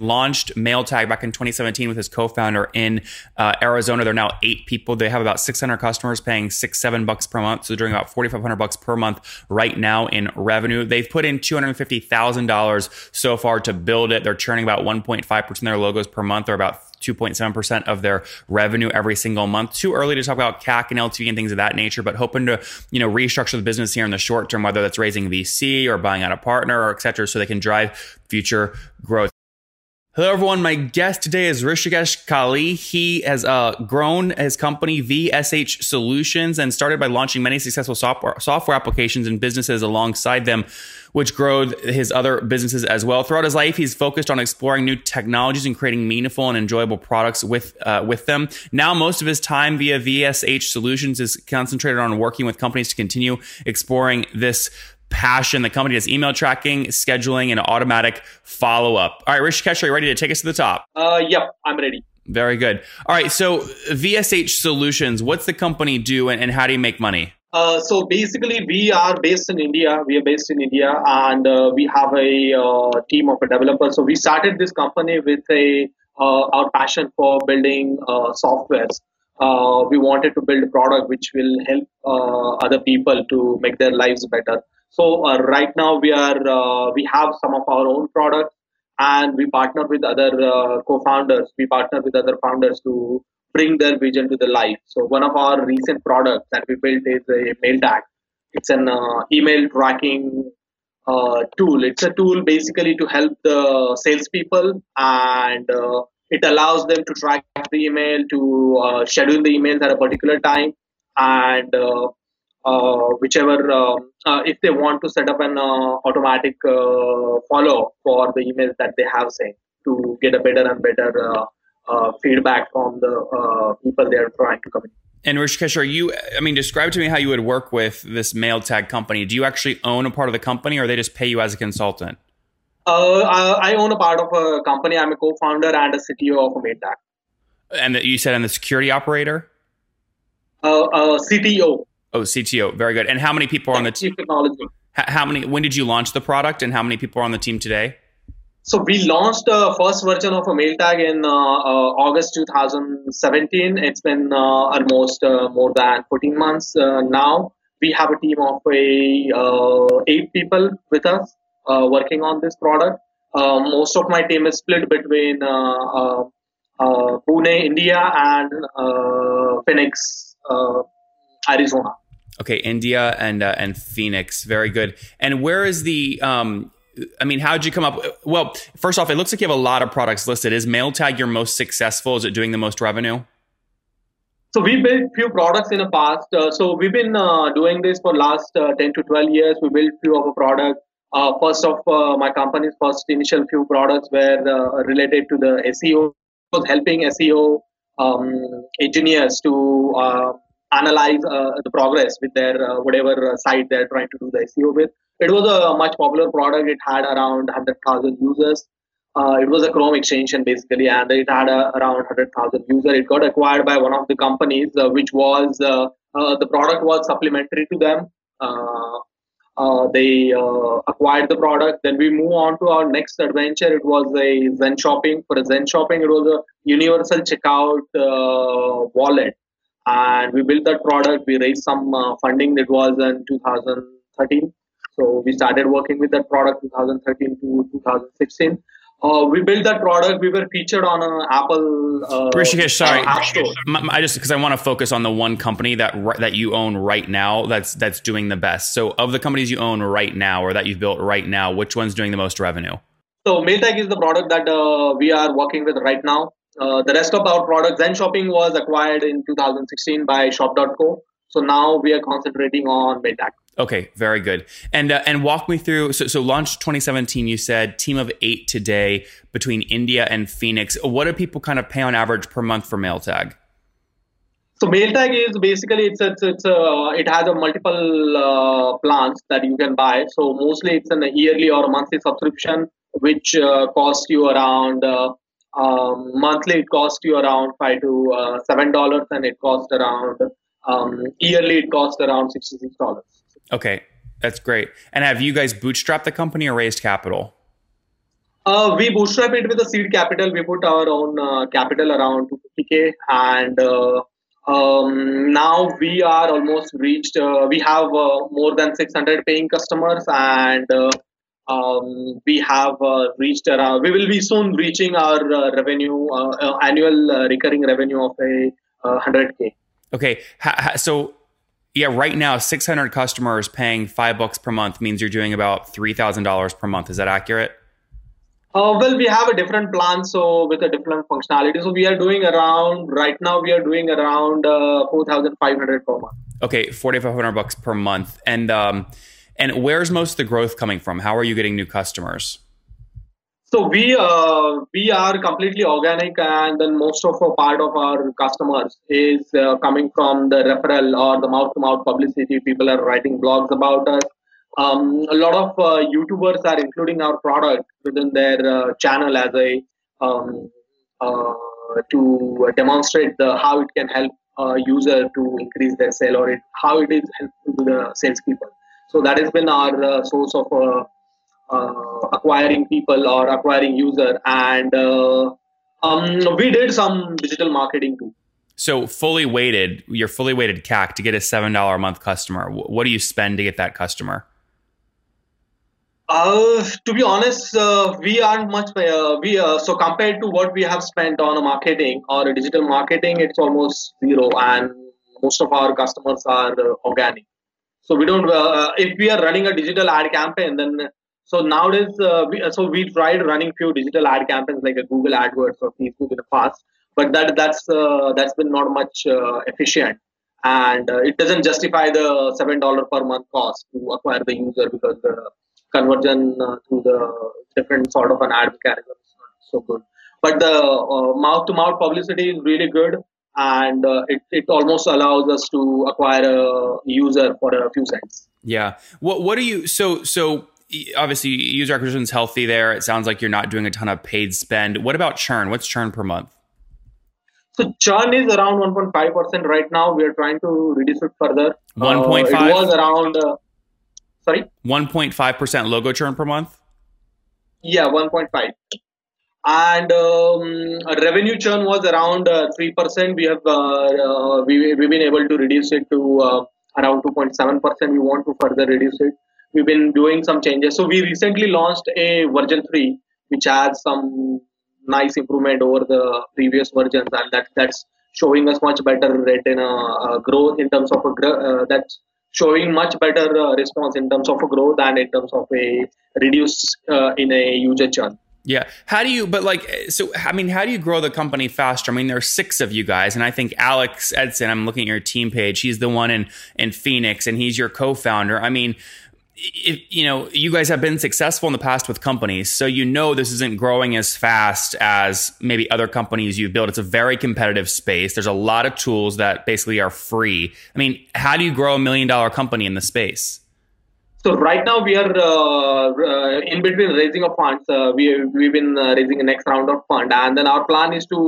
launched MailTag back in 2017 with his co-founder in uh, Arizona. They're now eight people. They have about 600 customers paying six, seven bucks per month. So they're doing about 4,500 bucks per month right now in revenue. They've put in $250,000 so far to build it. They're churning about 1.5% of their logos per month. They're about 2.7% of their revenue every single month. Too early to talk about CAC and LTV and things of that nature, but hoping to, you know, restructure the business here in the short term, whether that's raising VC or buying out a partner or et cetera, so they can drive future growth. Hello, everyone. My guest today is Rishikesh Kali. He has uh, grown his company VSH Solutions and started by launching many successful software, software applications and businesses alongside them, which grow his other businesses as well. Throughout his life, he's focused on exploring new technologies and creating meaningful and enjoyable products with uh, with them. Now, most of his time via VSH Solutions is concentrated on working with companies to continue exploring this passion. The company does email tracking, scheduling, and automatic follow up. All right, Rishikesh, are you ready to take us to the top? Uh, yep, I'm ready. Very good. All right, so VSH Solutions, what's the company do and, and how do you make money? Uh, so basically, we are based in India. We are based in India, and uh, we have a uh, team of developers. So we started this company with a uh, our passion for building uh, softwares. Uh, we wanted to build a product which will help other people to make their lives better. So uh, right now we are uh, we have some of our own products, and we partner with other uh, co-founders. We partner with other founders to bring their vision to the life. So one of our recent products that we built is a MailTag. It's an uh, email tracking uh, tool. It's a tool basically to help the salespeople, and uh, it allows them to track the email, to schedule the emails at a particular time, and uh, whichever um, uh, if they want to set up an uh, automatic follow for the emails that they have sent to get a better and better feedback from the people they are trying to communicate. And Rishikesh, are you, I mean, describe to me how you would work with this MailTag company. Do you actually own a part of the company or they just pay you as a consultant? Uh, I own a part of a company. I'm a co-founder and a CTO of a MailTag. And that you said I'm the security operator? Uh, uh, CTO. Oh, CTO. Very good. And how many people are on the team? Technology. How many? When did you launch the product, and how many people are on the team today? So we launched the first version of a MailTag in uh, uh, August 2017. It's been uh, almost uh, more than 14 months uh, now. We have a team of a, uh, eight people with us working on this product. most of my team is split between Pune, India, and Phoenix, Arizona. Okay, India and uh, and Phoenix, very good. And where is the? Um, I mean, how did you come up? Well, first off, it looks like you have a lot of products listed. Is MailTag your most successful? Is it doing the most revenue? So we built few products in the past. Uh, so we've been uh, doing this for last uh, 10 to 12 years. We built few of our products. Uh, first of uh, my company's first initial few products were uh, related to the SEO, was helping SEO um, engineers to analyze uh, the progress with their uh, whatever uh, site they're trying to do the SEO with. It was a much popular product. It had around 100,000 users. Uh, it was a Chrome extension basically, and it had uh, around 100,000 users. It got acquired by one of the companies, uh, which was the product was supplementary to them. they acquired the product. Then we move on to our next adventure. It was a Zen Shopping. For a Zen Shopping, it was a universal checkout wallet and we built that product. We raised some uh, funding. That was in 2013. So we started working with that product 2013 to 2016. Uh, we built that product. We were featured on uh, Apple. Uh, Rishikesh, sorry, uh, App Store. I just because I want to focus on the one company that that you own right now that's that's doing the best. So, of the companies you own right now or that you've built right now, which one's doing the most revenue? So, MailTag is the product that uh, we are working with right now. Uh, the rest of our products, Zen Shopping was acquired in 2016 by Shop.co. So now we are concentrating on MailTag. Okay, very good. And uh, and walk me through. So, so launch 2017. You said team of eight today between India and Phoenix. What do people kind of pay on average per month for MailTag? So MailTag is basically it's it's, it's uh, it has a multiple uh, plans that you can buy. So mostly it's a yearly or monthly subscription, which uh, costs you around uh, um, monthly, it costs you around five to uh, seven dollars, and it costs around um, yearly. It costs around sixty six dollars. Okay, that's great. And have you guys bootstrapped the company or raised capital? Uh, we bootstrap it with a seed capital. We put our own uh, capital around 250k, and uh, um, now we are almost reached. Uh, we have uh, more than 600 paying customers, and uh, um, we have reached. Around, we will be soon reaching our revenue, annual recurring revenue of a 100k. Okay, so yeah, right now 600 customers paying five bucks per month means you're doing about three thousand dollars per month. Is that accurate? Uh, well, we have a different plan, so with a different functionality. So we are doing around right now. We are doing around uh, four thousand five hundred per month. Okay, forty five hundred bucks per month, and um, and where's most of the growth coming from? How are you getting new customers? So we uh, we are completely organic, and then most of a part of our customers is uh, coming from the referral or the mouth to mouth publicity. People are writing blogs about us um, a lot of uh, YouTubers are including our product within their uh, channel as a um, uh, to demonstrate the how it can help a user to increase their sale or it, how it is helpful to the salespeople. So that has been our uh, source of uh, uh, acquiring people or acquiring user, and um, we did some digital marketing too. So fully weighted, your fully weighted CAC to get a seven dollar a month customer. What do you spend to get that customer? Uh, to be honest, uh, we aren't much. Uh, we uh, so compared to what we have spent on a marketing or a digital marketing, it's almost zero, and most of our customers are uh, organic. So we don't. Uh, uh, if we are running a digital ad campaign, then so nowadays, uh, we, uh, so we tried running few digital ad campaigns like a Google AdWords or Facebook in the past, but that that's that's been not much efficient and it doesn't justify the seven dollar per month cost to acquire the user because the conversion uh, through the different sort of an ad mechanism is not so good. But the mouth to mouth publicity is really good and uh, it, it almost allows us to acquire a user for a few cents. Yeah. What what are you so so obviously user acquisition is healthy there. It sounds like you're not doing a ton of paid spend. What about churn? What's churn per month? So churn is around 1.5% right now. We are trying to reduce it further. 1.5? Uh, it was around uh, Sorry? 1.5% logo churn per month? Yeah, 1.5. And um, revenue churn was around uh, 3%. We have uh, uh, we, we've been able to reduce it to uh, around 2.7%. We want to further reduce it. We've been doing some changes. So we recently launched a version 3, which has some nice improvement over the previous versions, and that that's showing us much better rate in a, uh, growth in terms of a uh, that's showing much better uh, response in terms of a growth and in terms of a reduce uh, in a user churn. Yeah. How do you, but like, so, I mean, how do you grow the company faster? I mean, there are six of you guys, and I think Alex Edson, I'm looking at your team page, he's the one in, in Phoenix, and he's your co founder. I mean, if, you know, you guys have been successful in the past with companies, so you know this isn't growing as fast as maybe other companies you've built. It's a very competitive space. There's a lot of tools that basically are free. I mean, how do you grow a million dollar company in the space? So right now we are uh, uh, in between raising of funds. Uh, we we've been uh, raising the next round of fund, and then our plan is to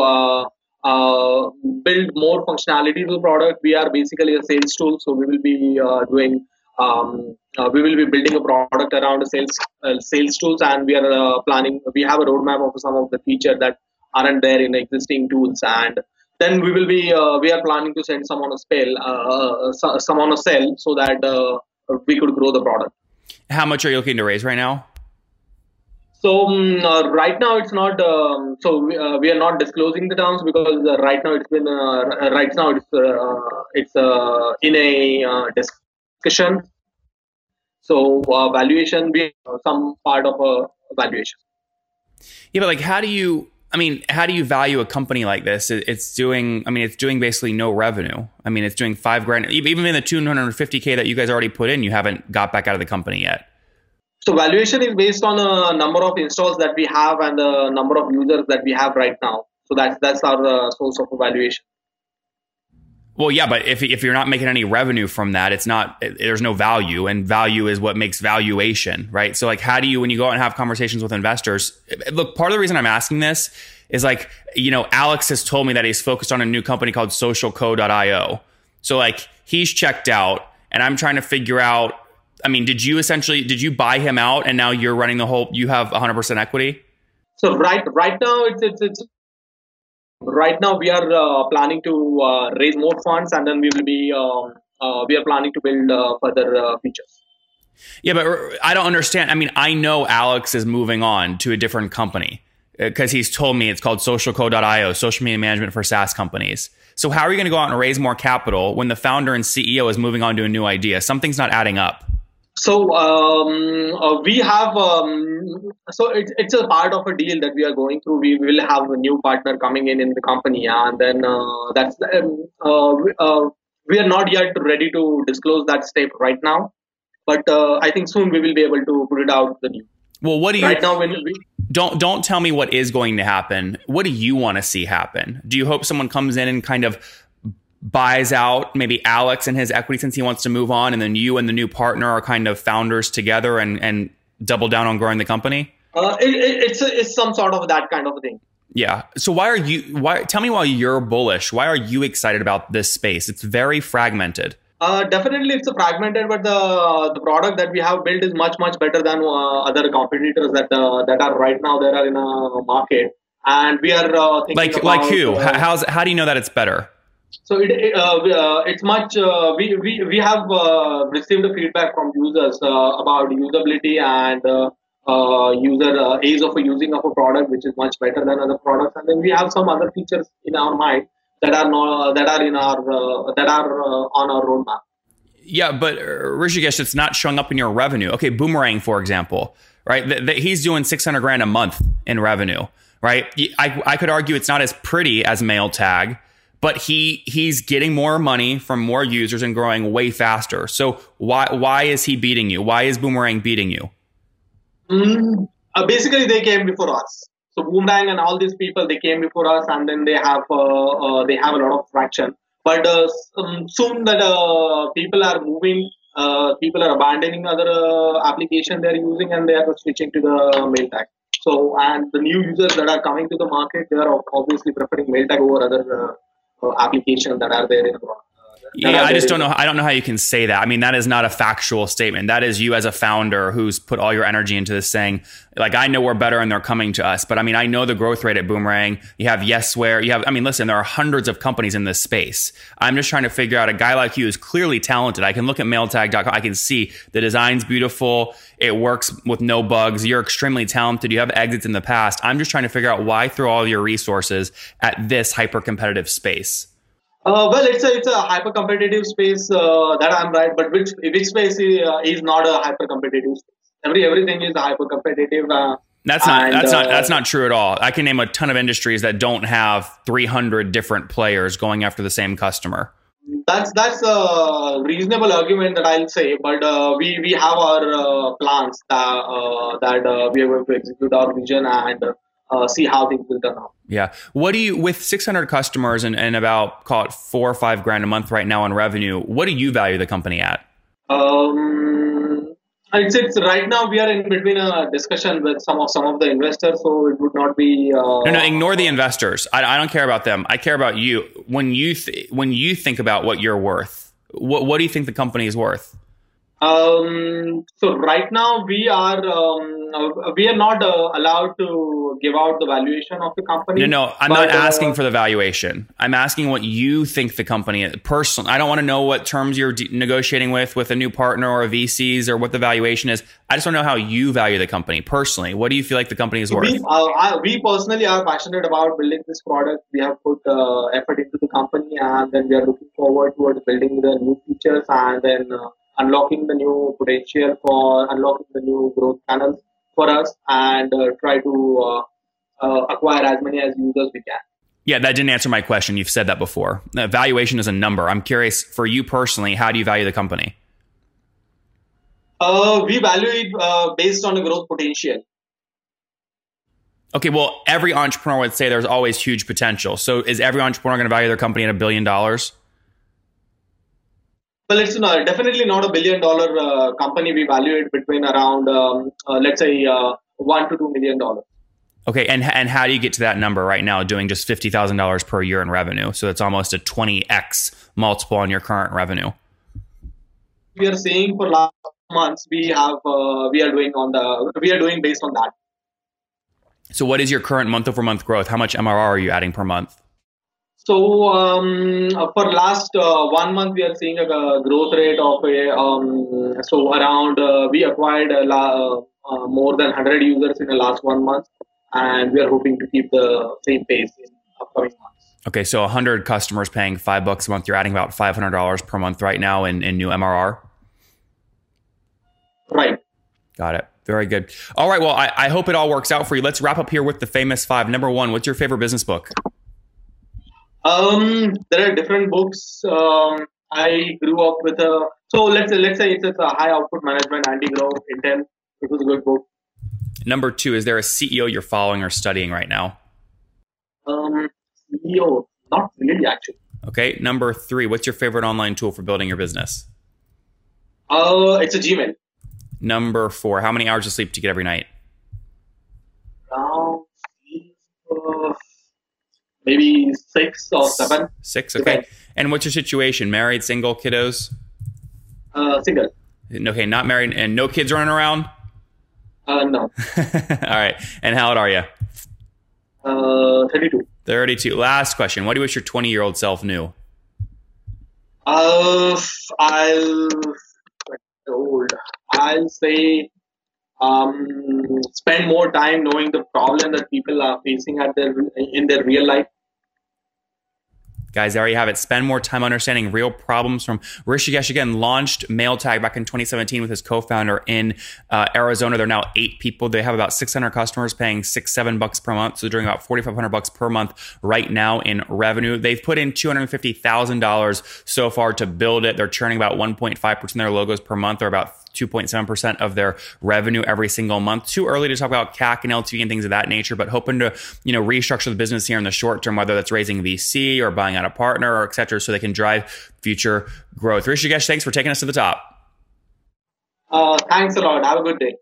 uh, uh, build more functionality to the product. We are basically a sales tool, so we will be doing um, uh, we will be building a product around sales uh, sales tools and we are uh, planning we have a roadmap of some of the feature that aren't there in existing tools and then we will be uh, we are planning to send some on a spell uh, uh, some on a sell so that we could grow the product how much are you looking to raise right now so um, uh, right now it's not um, so we, uh, we, are not disclosing the terms because uh, right now it's been right now it's it's in a discussion so uh, valuation be some part of a valuation. Yeah, but like, how do you? I mean, how do you value a company like this? It's doing. I mean, it's doing basically no revenue. I mean, it's doing five grand. Even in the two hundred fifty k that you guys already put in, you haven't got back out of the company yet. So valuation is based on a number of installs that we have and the number of users that we have right now. So that's that's our uh, source of evaluation. Well, yeah, but if if you're not making any revenue from that, it's not there's no value, and value is what makes valuation, right? So, like, how do you when you go out and have conversations with investors? Look, part of the reason I'm asking this is like, you know, Alex has told me that he's focused on a new company called SocialCo.io. So, like, he's checked out, and I'm trying to figure out I mean, did you essentially did you buy him out and now you're running the whole? You have 100 percent equity. So right right now it's it's, it's right now we are uh, planning to uh, raise more funds and then we will be um, uh, we are planning to build uh, further uh, features. Yeah, but I don't understand. I mean, I know Alex is moving on to a different company because he's told me it's called socialco.io, social media management for SaaS companies. So how are you going to go out and raise more capital when the founder and CEO is moving on to a new idea? Something's not adding up. So um, uh, we have um, so it, it's a part of a deal that we are going through. We will have a new partner coming in in the company, and then uh, that's um, uh, uh we are not yet ready to disclose that step right now. But uh, I think soon we will be able to put it out the new. Well, what do you right now when we, don't don't tell me what is going to happen. What do you want to see happen? Do you hope someone comes in and kind of buys out maybe Alex and his equity since he wants to move on, and then you and the new partner are kind of founders together and and double down on growing the company? Uh, it, it, it's a, it's some sort of that kind of thing. Yeah. So why are you? Why tell me why you're bullish? Why are you excited about this space? It's very fragmented. Uh, definitely, it's a fragmented, but the the product that we have built is much much better than uh, other competitors that uh, that are right now there are in a market, and we are uh, like about, like who? How's how do you know that it's better? So it, uh, uh, it's much we, we we have received the feedback from users about usability and user ease of using of a product, which is much better than other products, and then we have some other features in our mind that are not that are in our uh, that are uh, on our roadmap. Yeah, but uh, Rishikesh, it's not showing up in your revenue. Okay, Boomerang, for example, right? Th- he's doing six hundred grand a month in revenue, right? I, I could argue it's not as pretty as Mailtag, but he he's getting more money from more users and growing way faster. So why why is he beating you? Why is Boomerang beating you? Mm, uh, basically, they came before us. So Boomerang and all these people they came before us, and then they have uh, uh, they have a lot of traction. But uh, um, soon that people are moving, people are abandoning other application they're using, and they are switching to the Mailtag. So and the new users that are coming to the market, they are obviously preferring Mailtag over other applications that are there in yeah, I just don't know. I don't know how you can say that. I mean, that is not a factual statement. That is you as a founder who's put all your energy into this saying, like, I know we're better and they're coming to us. But I mean, I know the growth rate at Boomerang. You have Yesware. You have, I mean, listen, there are hundreds of companies in this space. I'm just trying to figure out a guy like you is clearly talented. I can look at mailtag.com. I can see the design's beautiful. It works with no bugs. You're extremely talented. You have exits in the past. I'm just trying to figure out why throw all your resources at this hyper competitive space. Uh, well, it's a it's a hyper competitive space uh, that I'm right, but which which space is, uh, is not a hyper competitive space. Every everything is hyper competitive. Uh, that's not and, that's not uh, that's not true at all. I can name a ton of industries that don't have 300 different players going after the same customer. That's that's a reasonable argument that I'll say, but uh, we we have our plans that that we are going to execute our vision and uh, see how things will turn out. Yeah. What do you, with 600 customers and, and about, call it four or five grand a month right now on revenue, what do you value the company at? Um, it's, it's right now we are in between a discussion with some of some of the investors, so it would not be. Uh, no, no, ignore the investors. I, I don't care about them. I care about you. When you th- when you think about what you're worth, what what do you think the company is worth? Um, so right now we are um, uh, we are not uh, allowed to give out the valuation of the company. No, no, I'm but, not asking uh, for the valuation. I'm asking what you think the company. Personally, I don't want to know what terms you're de- negotiating with with a new partner or VCs or what the valuation is. I just want to know how you value the company personally. What do you feel like the company is worth? We, uh, I, we personally are passionate about building this product. We have put uh, effort into the company, and then we are looking forward towards building the new features and then unlocking the new potential for unlocking the new growth channels for us and uh, try to uh, uh, acquire as many as users we can. Yeah, that didn't answer my question. You've said that before. valuation is a number. I'm curious for you personally, how do you value the company? Uh, we value it uh, based on the growth potential. Okay, well, every entrepreneur would say there's always huge potential. So, is every entrepreneur going to value their company at a billion dollars? Well, it's not, definitely not a billion dollar uh, company. We value it between around, um, uh, let's say, uh, one to two million dollars. Okay, and and how do you get to that number right now? Doing just fifty thousand dollars per year in revenue, so it's almost a twenty x multiple on your current revenue. We are seeing for last months we have uh, we are doing on the we are doing based on that. So, what is your current month over month growth? How much MRR are you adding per month? So um, for last uh, one month, we are seeing a, growth rate of a um, so around uh, we acquired la- uh, more than 100 users in the last one month, and we are hoping to keep the same pace in upcoming months. Okay, so 100 customers paying five bucks a month. You're adding about $500 per month right now in, in new MRR. Right. Got it. Very good. All right. Well, I, I hope it all works out for you. Let's wrap up here with the famous five. Number one, what's your favorite business book? Um, there are different books. Um, I grew up with a so let's let's say it's, it's a high output management. Andy Grove, Intel. It was a good book. Number two, is there a CEO you're following or studying right now? Um, CEO, not really actually. Okay. Number three, what's your favorite online tool for building your business? Uh, it's a Gmail. Number four, how many hours of sleep do you get every night? Uh, maybe six or seven. Six, okay. Depends. And what's your situation? Married, single, kiddos? Uh, single. Okay, not married and no kids running around? Uh, no. All right. And how old are you? Uh, 32. 32. Last question. What do you wish your 20 year old self knew? Uh, I'll old. I'll say um, spend more time knowing the problem that people are facing at their in their real life Guys, there you have it. Spend more time understanding real problems from Rishikesh. Again, launched MailTag back in 2017 with his co-founder in uh, Arizona. They're now eight people. They have about 600 customers paying six, seven bucks per month. So they're doing about 4,500 bucks per month right now in revenue. They've put in $250,000 so far to build it. They're churning about 1.5% of their logos per month or about 2.7% of their revenue every single month. Too early to talk about CAC and LTV and things of that nature, but hoping to, you know, restructure the business here in the short term, whether that's raising VC or buying out a partner or et cetera, so they can drive future growth. Rishikesh, thanks for taking us to the top. Uh, thanks a lot. Have a good day.